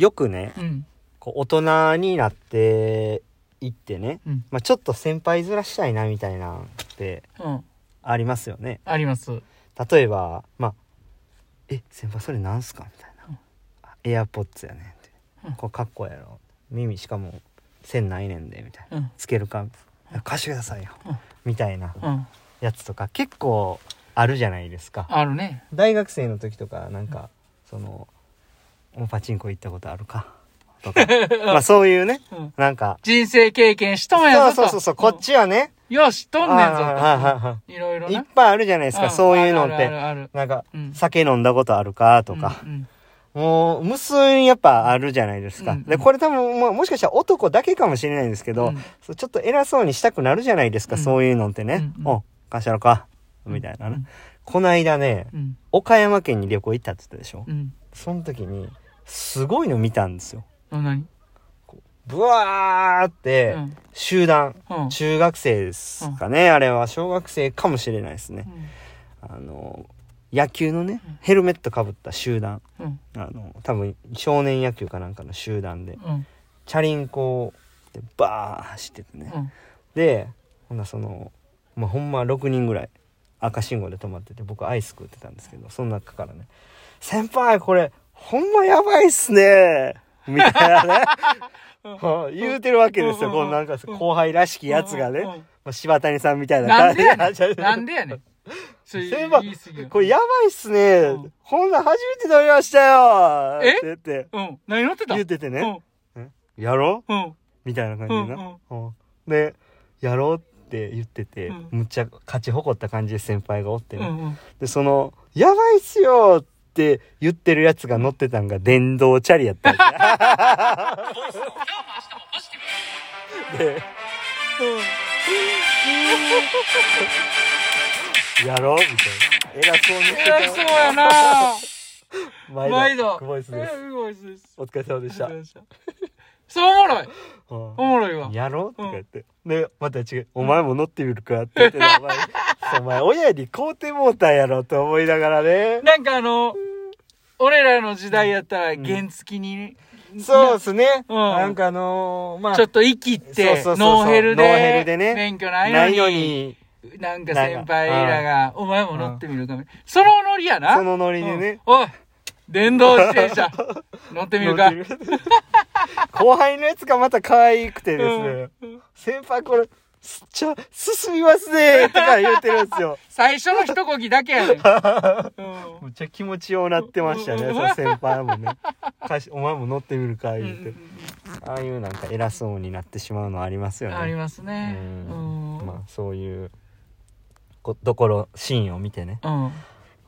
よくね、うん。こう大人になっていってね、うん。まあ、ちょっと先輩ずらしたいなみたいなってうん。ありますよね。あります。例えば、まあ、え、先輩それなんすかみたいな。エアポッツやねんって。うんこれかっこええやろ。耳しかも線ないねんで、みたいな。うん。つけるか、貸してくださいよ。うんみたいなうん。やつとか結構あるじゃないですか。あるね。大学生の時とかなんか、そのおパチンコ行ったことあるかとか まあそういうねうん。なんか人生経験しとんそうやぞと。そうそうそうこっちはねうん。よし、とんねんあーはいはいぞはと。いろいろいいっな。ぱいあるじゃないですか、んそういうのっあるあてるある。なんかうん。酒飲んだことあるか？とか、うん。もう無数にやっぱあるじゃないですか、うんでこれ多分ももしかしたら男だけかもしれないんですけど、うんそうちょっと偉そうにしたくなるじゃないですか、うんそういうのってね、うんうんお貸したろかみたいなね、うんこないだねうん。岡山県に旅行行ったって言ったでしょ、うん。その時にすごいの見たんですようん。何ブワーってうん。集団、うん。中学生ですかね、あれは小学生かもしれないですね、あの野球のねうんヘルメットかぶった集団うん。あの多分少年野球かなんかの集団でうん。チャリンコでバー走っててね、うん。でほんならその、まあ、ほんま6人ぐらい赤信号で止まってて僕アイス食ってたんですけどその中からね「先輩これほんまやばいっすね」みたいなね。は い 言うてるわけですよ、うんこのなんか後輩らしきやつがね、柴谷さんみたいななんでやねじん。なんでやねん。それ 先輩言い過ぎよこれやばいっすね、うん。こんなん初めて飲みましたよ。え？って言って。うん。何乗ってた？言っててね、うん。やろう？うん。みたいな感じでな、でやろうって言ってて、うん。むっちゃ勝ち誇った感じで先輩がおってね。でその「やばいっすよ!」って言ってるやつが乗ってたんが電動チャリやったんでやろうみたいな偉そうにして偉そうやな毎毎度。クボイスですえクボイスです。お疲れ様でした、そうおもろい。うんおもろいわ。やろうとか言って。で、また違う。お前も乗ってみるかって言ってた。お前、お前親に買うてもうたんやろと思いながらね。なんかあの、俺らの時代やったら原付に、そうですね。うん。なんかあのーまあ、ちょっと生きってノーヘルで、ノーヘルでね。免許ないのに、に、なんか先輩らが、お前も乗ってみるかみそのノリやな。そのノリでね。うん。おい、電動自転車、乗ってみるか。後輩のやつがまた可愛くてですね。うん。先輩これ、すっちゃ、進みますねとか言ってるんですよ。最初の一こぎだけやねん。うんむっちゃ気持ちようなってましたね、うんその先輩もね。お前も乗ってみるか、うん言って。ああいうなんか偉そうになってしまうのありますよね。ありますね。まあそういうこところシーンを見てねうん。あ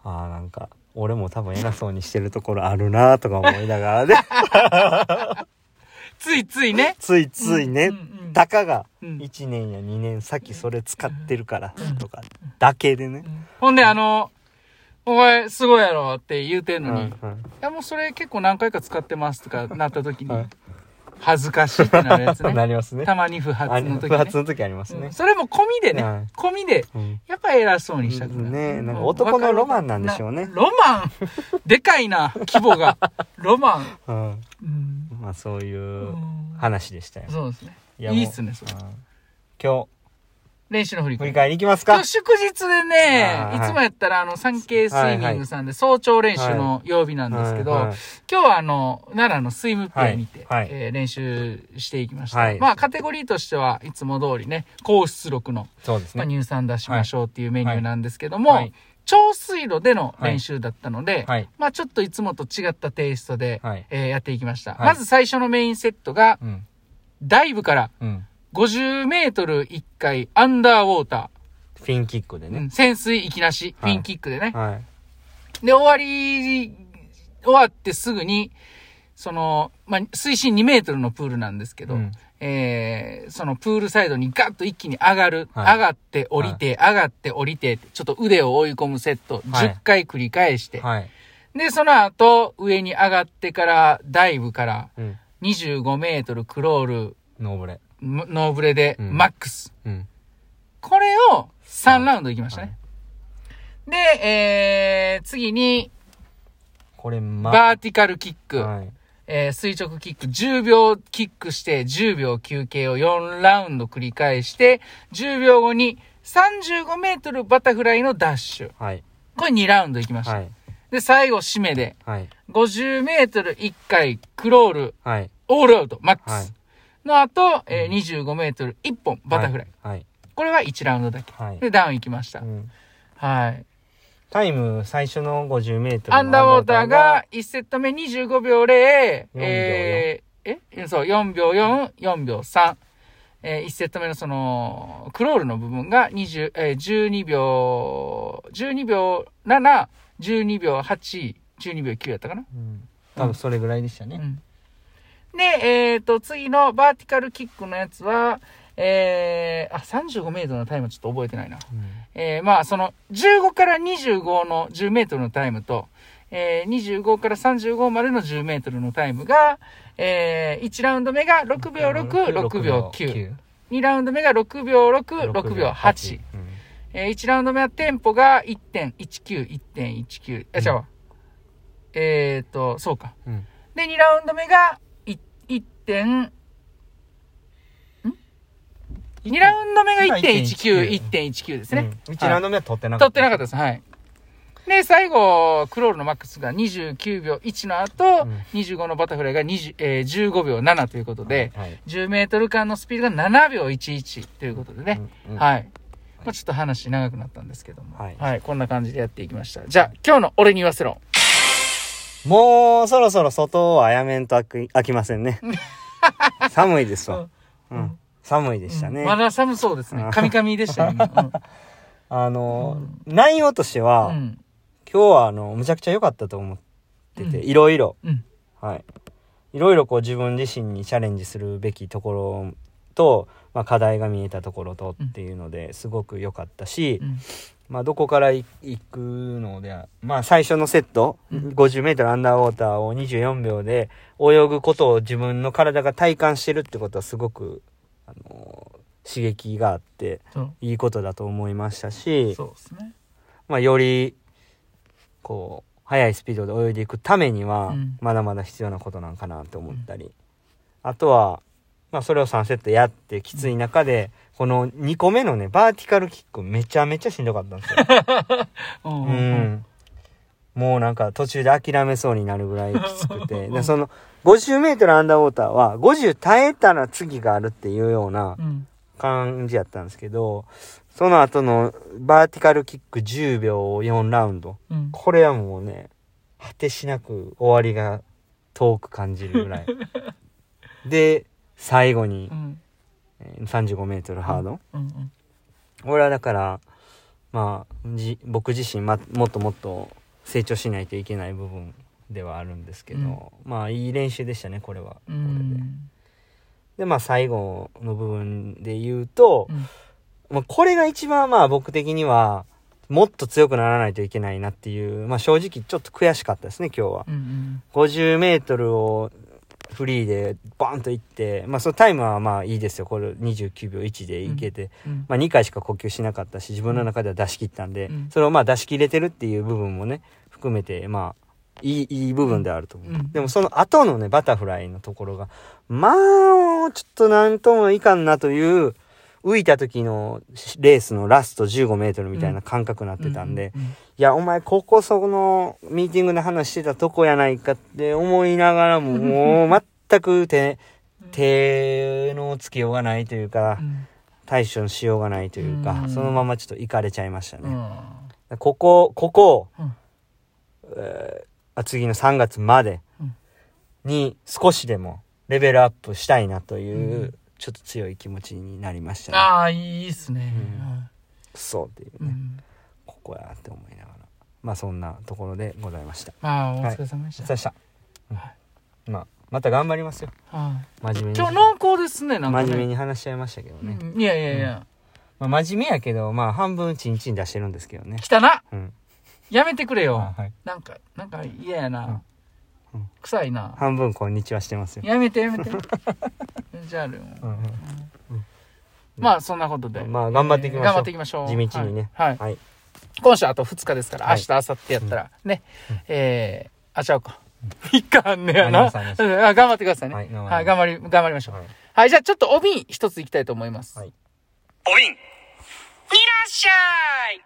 あなんか俺も多分偉そうにしてるところあるなとか思いながらねついついね。ついついね、たかがうん。1年や2年先それ使ってるからとかだけでね、ほんで、あの、お前すごいやろって言うてんのに、いやもうそれ結構何回か使ってますとかなった時にはい、恥ずかしいってなるやつなね。りますね。たまに不発あの時ね。不発。の時ありますね。うん、それも込みでね、はい。込みで、うん。やっぱ偉そうにしたくなる。ねなんかう男のロマンなんでしょうね。なロマン。でかいな、規模が。ロマン。うん。うんまあそういううん。話でしたよ、そうですね。いやいいっすね、それ。うん。今練習の振り返り。り返りいきますか？今日祝日でねあ、ーはい。いつもやったらあの、サンケイスイミングさんで早朝練習の曜日なんですけど、はい。はい今日はあの、奈良のスイムプレイにて、はい。はい。えー練習していきました。はい。まあ、カテゴリーとしてはいつも通りね、高出力の、まあ、そうですね。乳酸出しましょうっていうメニューなんですけども、はい超水路での練習だったので、はい。まあちょっといつもと違ったテイストで、はい。えーやっていきました。はい。まず最初のメインセットが、うん。ダイブからうん。50メートル1回アンダーウォータフィンキックでー、うねん、潜水行きなし、フはい。ィンキックでね。はい。で、終わり、終わってすぐに、その、まあ、水深2メートルのプールなんですけど、うんえー、そのプールサイドにガッと一気に上がる、はい。上がって降りて、上がって降りて、ちょっと腕を追い込むセット、はい。10回繰り返して、はい。で、その後、上に上がってから、ダイブから、うん。25メートルクロール、ノーブレ。ムノーブレで、うん。マックス。うん。これを3ラウンド行きましたね。で、えー、次に、これまバーティカルキック。はいえー垂直キック10秒キックして10秒休憩を4ラウンド繰り返して、10秒後に35メートルバタフライのダッシュ。はい。これ2ラウンドいきました。はい。で、最後締めで、はい。50メートル1回クロール、はい。オールアウト、マックはいス。の後、えー25メートル1本バタフライ。はい。これは1ラウンドだけ。はい。で、ダウン行きましたう。んはい。タイム、最初の50メートルのアンダーウォーターが、1セット目25秒0、え4秒ー、えそう、4秒4、4秒3。えー、1セット目のその、クロールの部分が20、えー、12秒、12秒7、12秒8、12秒9やったかなうん多分それぐらいでしたね。うん。で、えっ、と、次のバーティカルキックのやつは、えー、あ、35メートルのタイムちょっと覚えてないな。うんえーまあ、その、15から25の10メートルのタイムと、えー、25から35までの10メートルのタイムが、えー、1ラウンド目が6秒6、6秒9。2ラウンド目が6秒6、6秒8。うんえー、1ラウンド目はテンポが1.19、1.19。あ、違うわ。えっ、と、そうか。うんで、2ラウンド目が、い1点、ん ?2 ラウンド目が1.19、1.19ですね。うん1ラウンド目は取ってなかった。取ってなかったです。はい。で、最後、クロールのマックスが29秒1の後、うん25のバタフライが20、えー15秒7ということで、はい、10メートル間のスピードが7秒11ということでね。うんうんはい。まあちょっと話長くなったんですけども。はいはい。こんな感じでやっていきました。じゃあ、今日の俺に言わせろ。もうそろそろ外はやめんと飽き飽きませんね。寒いですわ。うん。寒いでしたね。まだ寒そうですねう。んカミカミでしたね。あの、内容としては、今日はあの、むちゃくちゃ良かったと思ってて、うんいろいろ。うん。はい。いろいろこう自分自身にチャレンジするべきところと、まあ課題が見えたところとっていうのですごく良かったし、うん。まあどこからい行くのでは、まあ最初のセット、うん50メートルアンダーウォーターを24秒で泳ぐことを自分の体が体感してるってことはすごく、あの刺激があって。いいことだと思いましたし、ね。まあより、こう、速いスピードで泳いでいくためにはうん、まだまだ必要なことなんかなと思ったり、あとは、まあそれを3セットやってきつい中で、この2個目のね、バーティカルキックめちゃめちゃしんどかったんですよ。うんう。ん。もうなんか途中で諦めそうになるぐらいきつくて、でその50メートルアンダーウォーターは50耐えたら次があるっていうようなうん。感じやったんですけど、その後のバーティカルキック10秒4ラウンド。うん。これはもうね、果てしなく終わりが遠く感じるぐらい。で、最後にうん。えー35メートルハード。うん。うん。俺はだから、まあ、じ僕自身、ま、もっともっと成長しないといけない部分ではあるんですけど、まあいい練習でしたねこれはこうれで、ん。でまあ最後の部分で言うと、うんまあ、これが一番まあ僕的にはもっと強くならないといけないなっていう、まあ正直ちょっと悔しかったですね今日はうん。うん。50メートルをフリーでバーンといって、まあそのタイムはまあいいですよ。これ29秒1でいけて、うん。まあ2回しか呼吸しなかったし、自分の中では出し切ったんで、うんそれをまあ出し切れてるっていう部分もね、含めて、まあ、いい、いい部分ではあると思う。うんでもその後のね、バタフライのところが、まあ、ちょっとなんともいかんなという、浮いた時のレースのラスト15メートルみたいな感覚になってたんで、うん。いや、お前、ここそこのミーティングで話してたとこやないかって思いながらも、もう全く手、手のつけようがないというかう、ん。対処しようがないというかう、んそのままちょっと行かれちゃいましたね。うん。ここ、ここ、うんえ次の3月までうんに少しでもレベルアップしたいなという、うんちょっと強い気持ちになりましたね。ああ、いいっすね。くそっていうね、うん。ここやって思いながら。まあそんなところでございました。まあ、お疲れ様でした。お疲れ様でした。うんまあ、また頑張りますよ。はい真面目に。今日濃厚ですね、なんかね。真面目に話しちゃいましたけどね。うんいやいやいや。まあ真面目やけど、まあ半分チンチン出してるんですけどね。来たなうん。やめてくれよ。はい。なんか、なんか嫌やな。うんうん臭いな。半分こんにちはしてますよ。やめてやめて。じゃあるよ。うんうんまあ、そんなことで。まあ頑張っていきましょう頑張っていきましょう。地道にねはい。はいはい。今週あと2日ですから、はい明日、明後日やったら、ね。えー、あ、ちゃうか。3日あんねやな。ありますありますうんあ頑張ってくださいね。はい頑張り頑張り、頑張りましょう。はいはい、じゃあちょっとお瓶一ついきたいと思います。はいお瓶いらっしゃい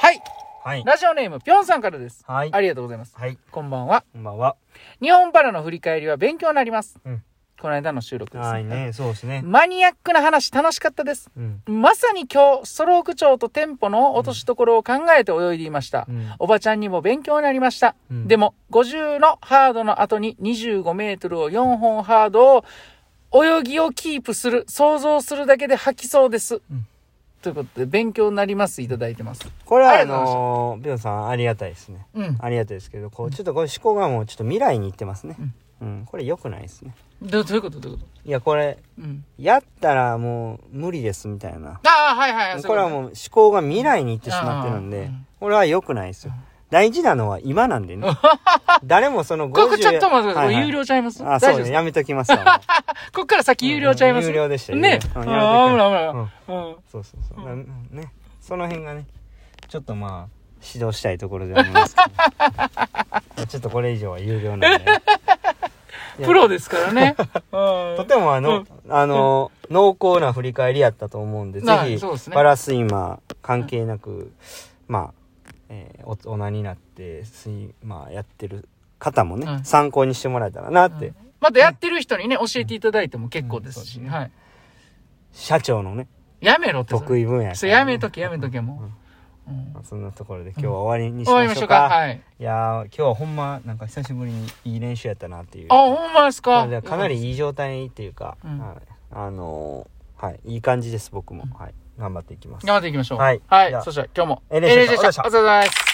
はい。はいラジオネーム、ぴょんさんからです。はいありがとうございます。はいこんばんは。こんばんは日本パラの振り返りは勉強になります。うんこの間の収録です、はいねそうですねマニアックな話楽しかったです。うんまさに今日、ストローク長とテンポの落としどころを考えて泳いでいました。うんおばちゃんにも勉強になりました。うんでも、50のハードの後に25メートルを4本ハードを泳ぎをキープする、想像するだけで吐きそうです。うんということで、勉強になります、いただいてます。これはあのービョンさんありがたいですね。うん。ありがたいですけどこうちょっとこれ思考がもうちょっと未来に行ってますね。うん。これ良くないですね。どどういうこと？どういうこいやこれとうん。やったらもう無理ですみたいな。ああ、はいはいはい。これはもう思考が未来に行ってしまってるんでうん。これは良くないですよ大事なのは今なんでね 誰もそのこれちょっと待ってください。はいはい有料ちゃいます？あ、大丈夫ですか？そうね。やめときますわ。こっから先有料ちゃいます？有料でしたよね。うんあ危ない危ない。そうそうそう。なね。その辺がね、ちょっとまあ、指導したいところではありますけど。ちょっとこれ以上は有料なんで。プロですからね。うんとてもあの、うんあの、濃厚な振り返りやったと思うんで、ぜひ、はいそうですねパラスイマー関係なく、まあ、えー、大人になって、スイまあ、やってる方もね、うん参考にしてもらえたらなって、またやってる人にね、教えていただいても結構ですし。うんはい。社長のね、やめろって。得意分野ねそれやめとけ、やめとけ、もう。うんまあそんなところで今日は終わりにしましょうか。ましょうか。はい。いやー、今日はほんま、なんか久しぶりにいい練習やったなっていう。あ、ほんまですか？かなりいい状態っていうか、うんはい、あのーはい、いい感じです、僕も。はい。頑張っていきます。頑張っていきましょう。はいはいそしたら今日も NHK でした。お疲れ様です。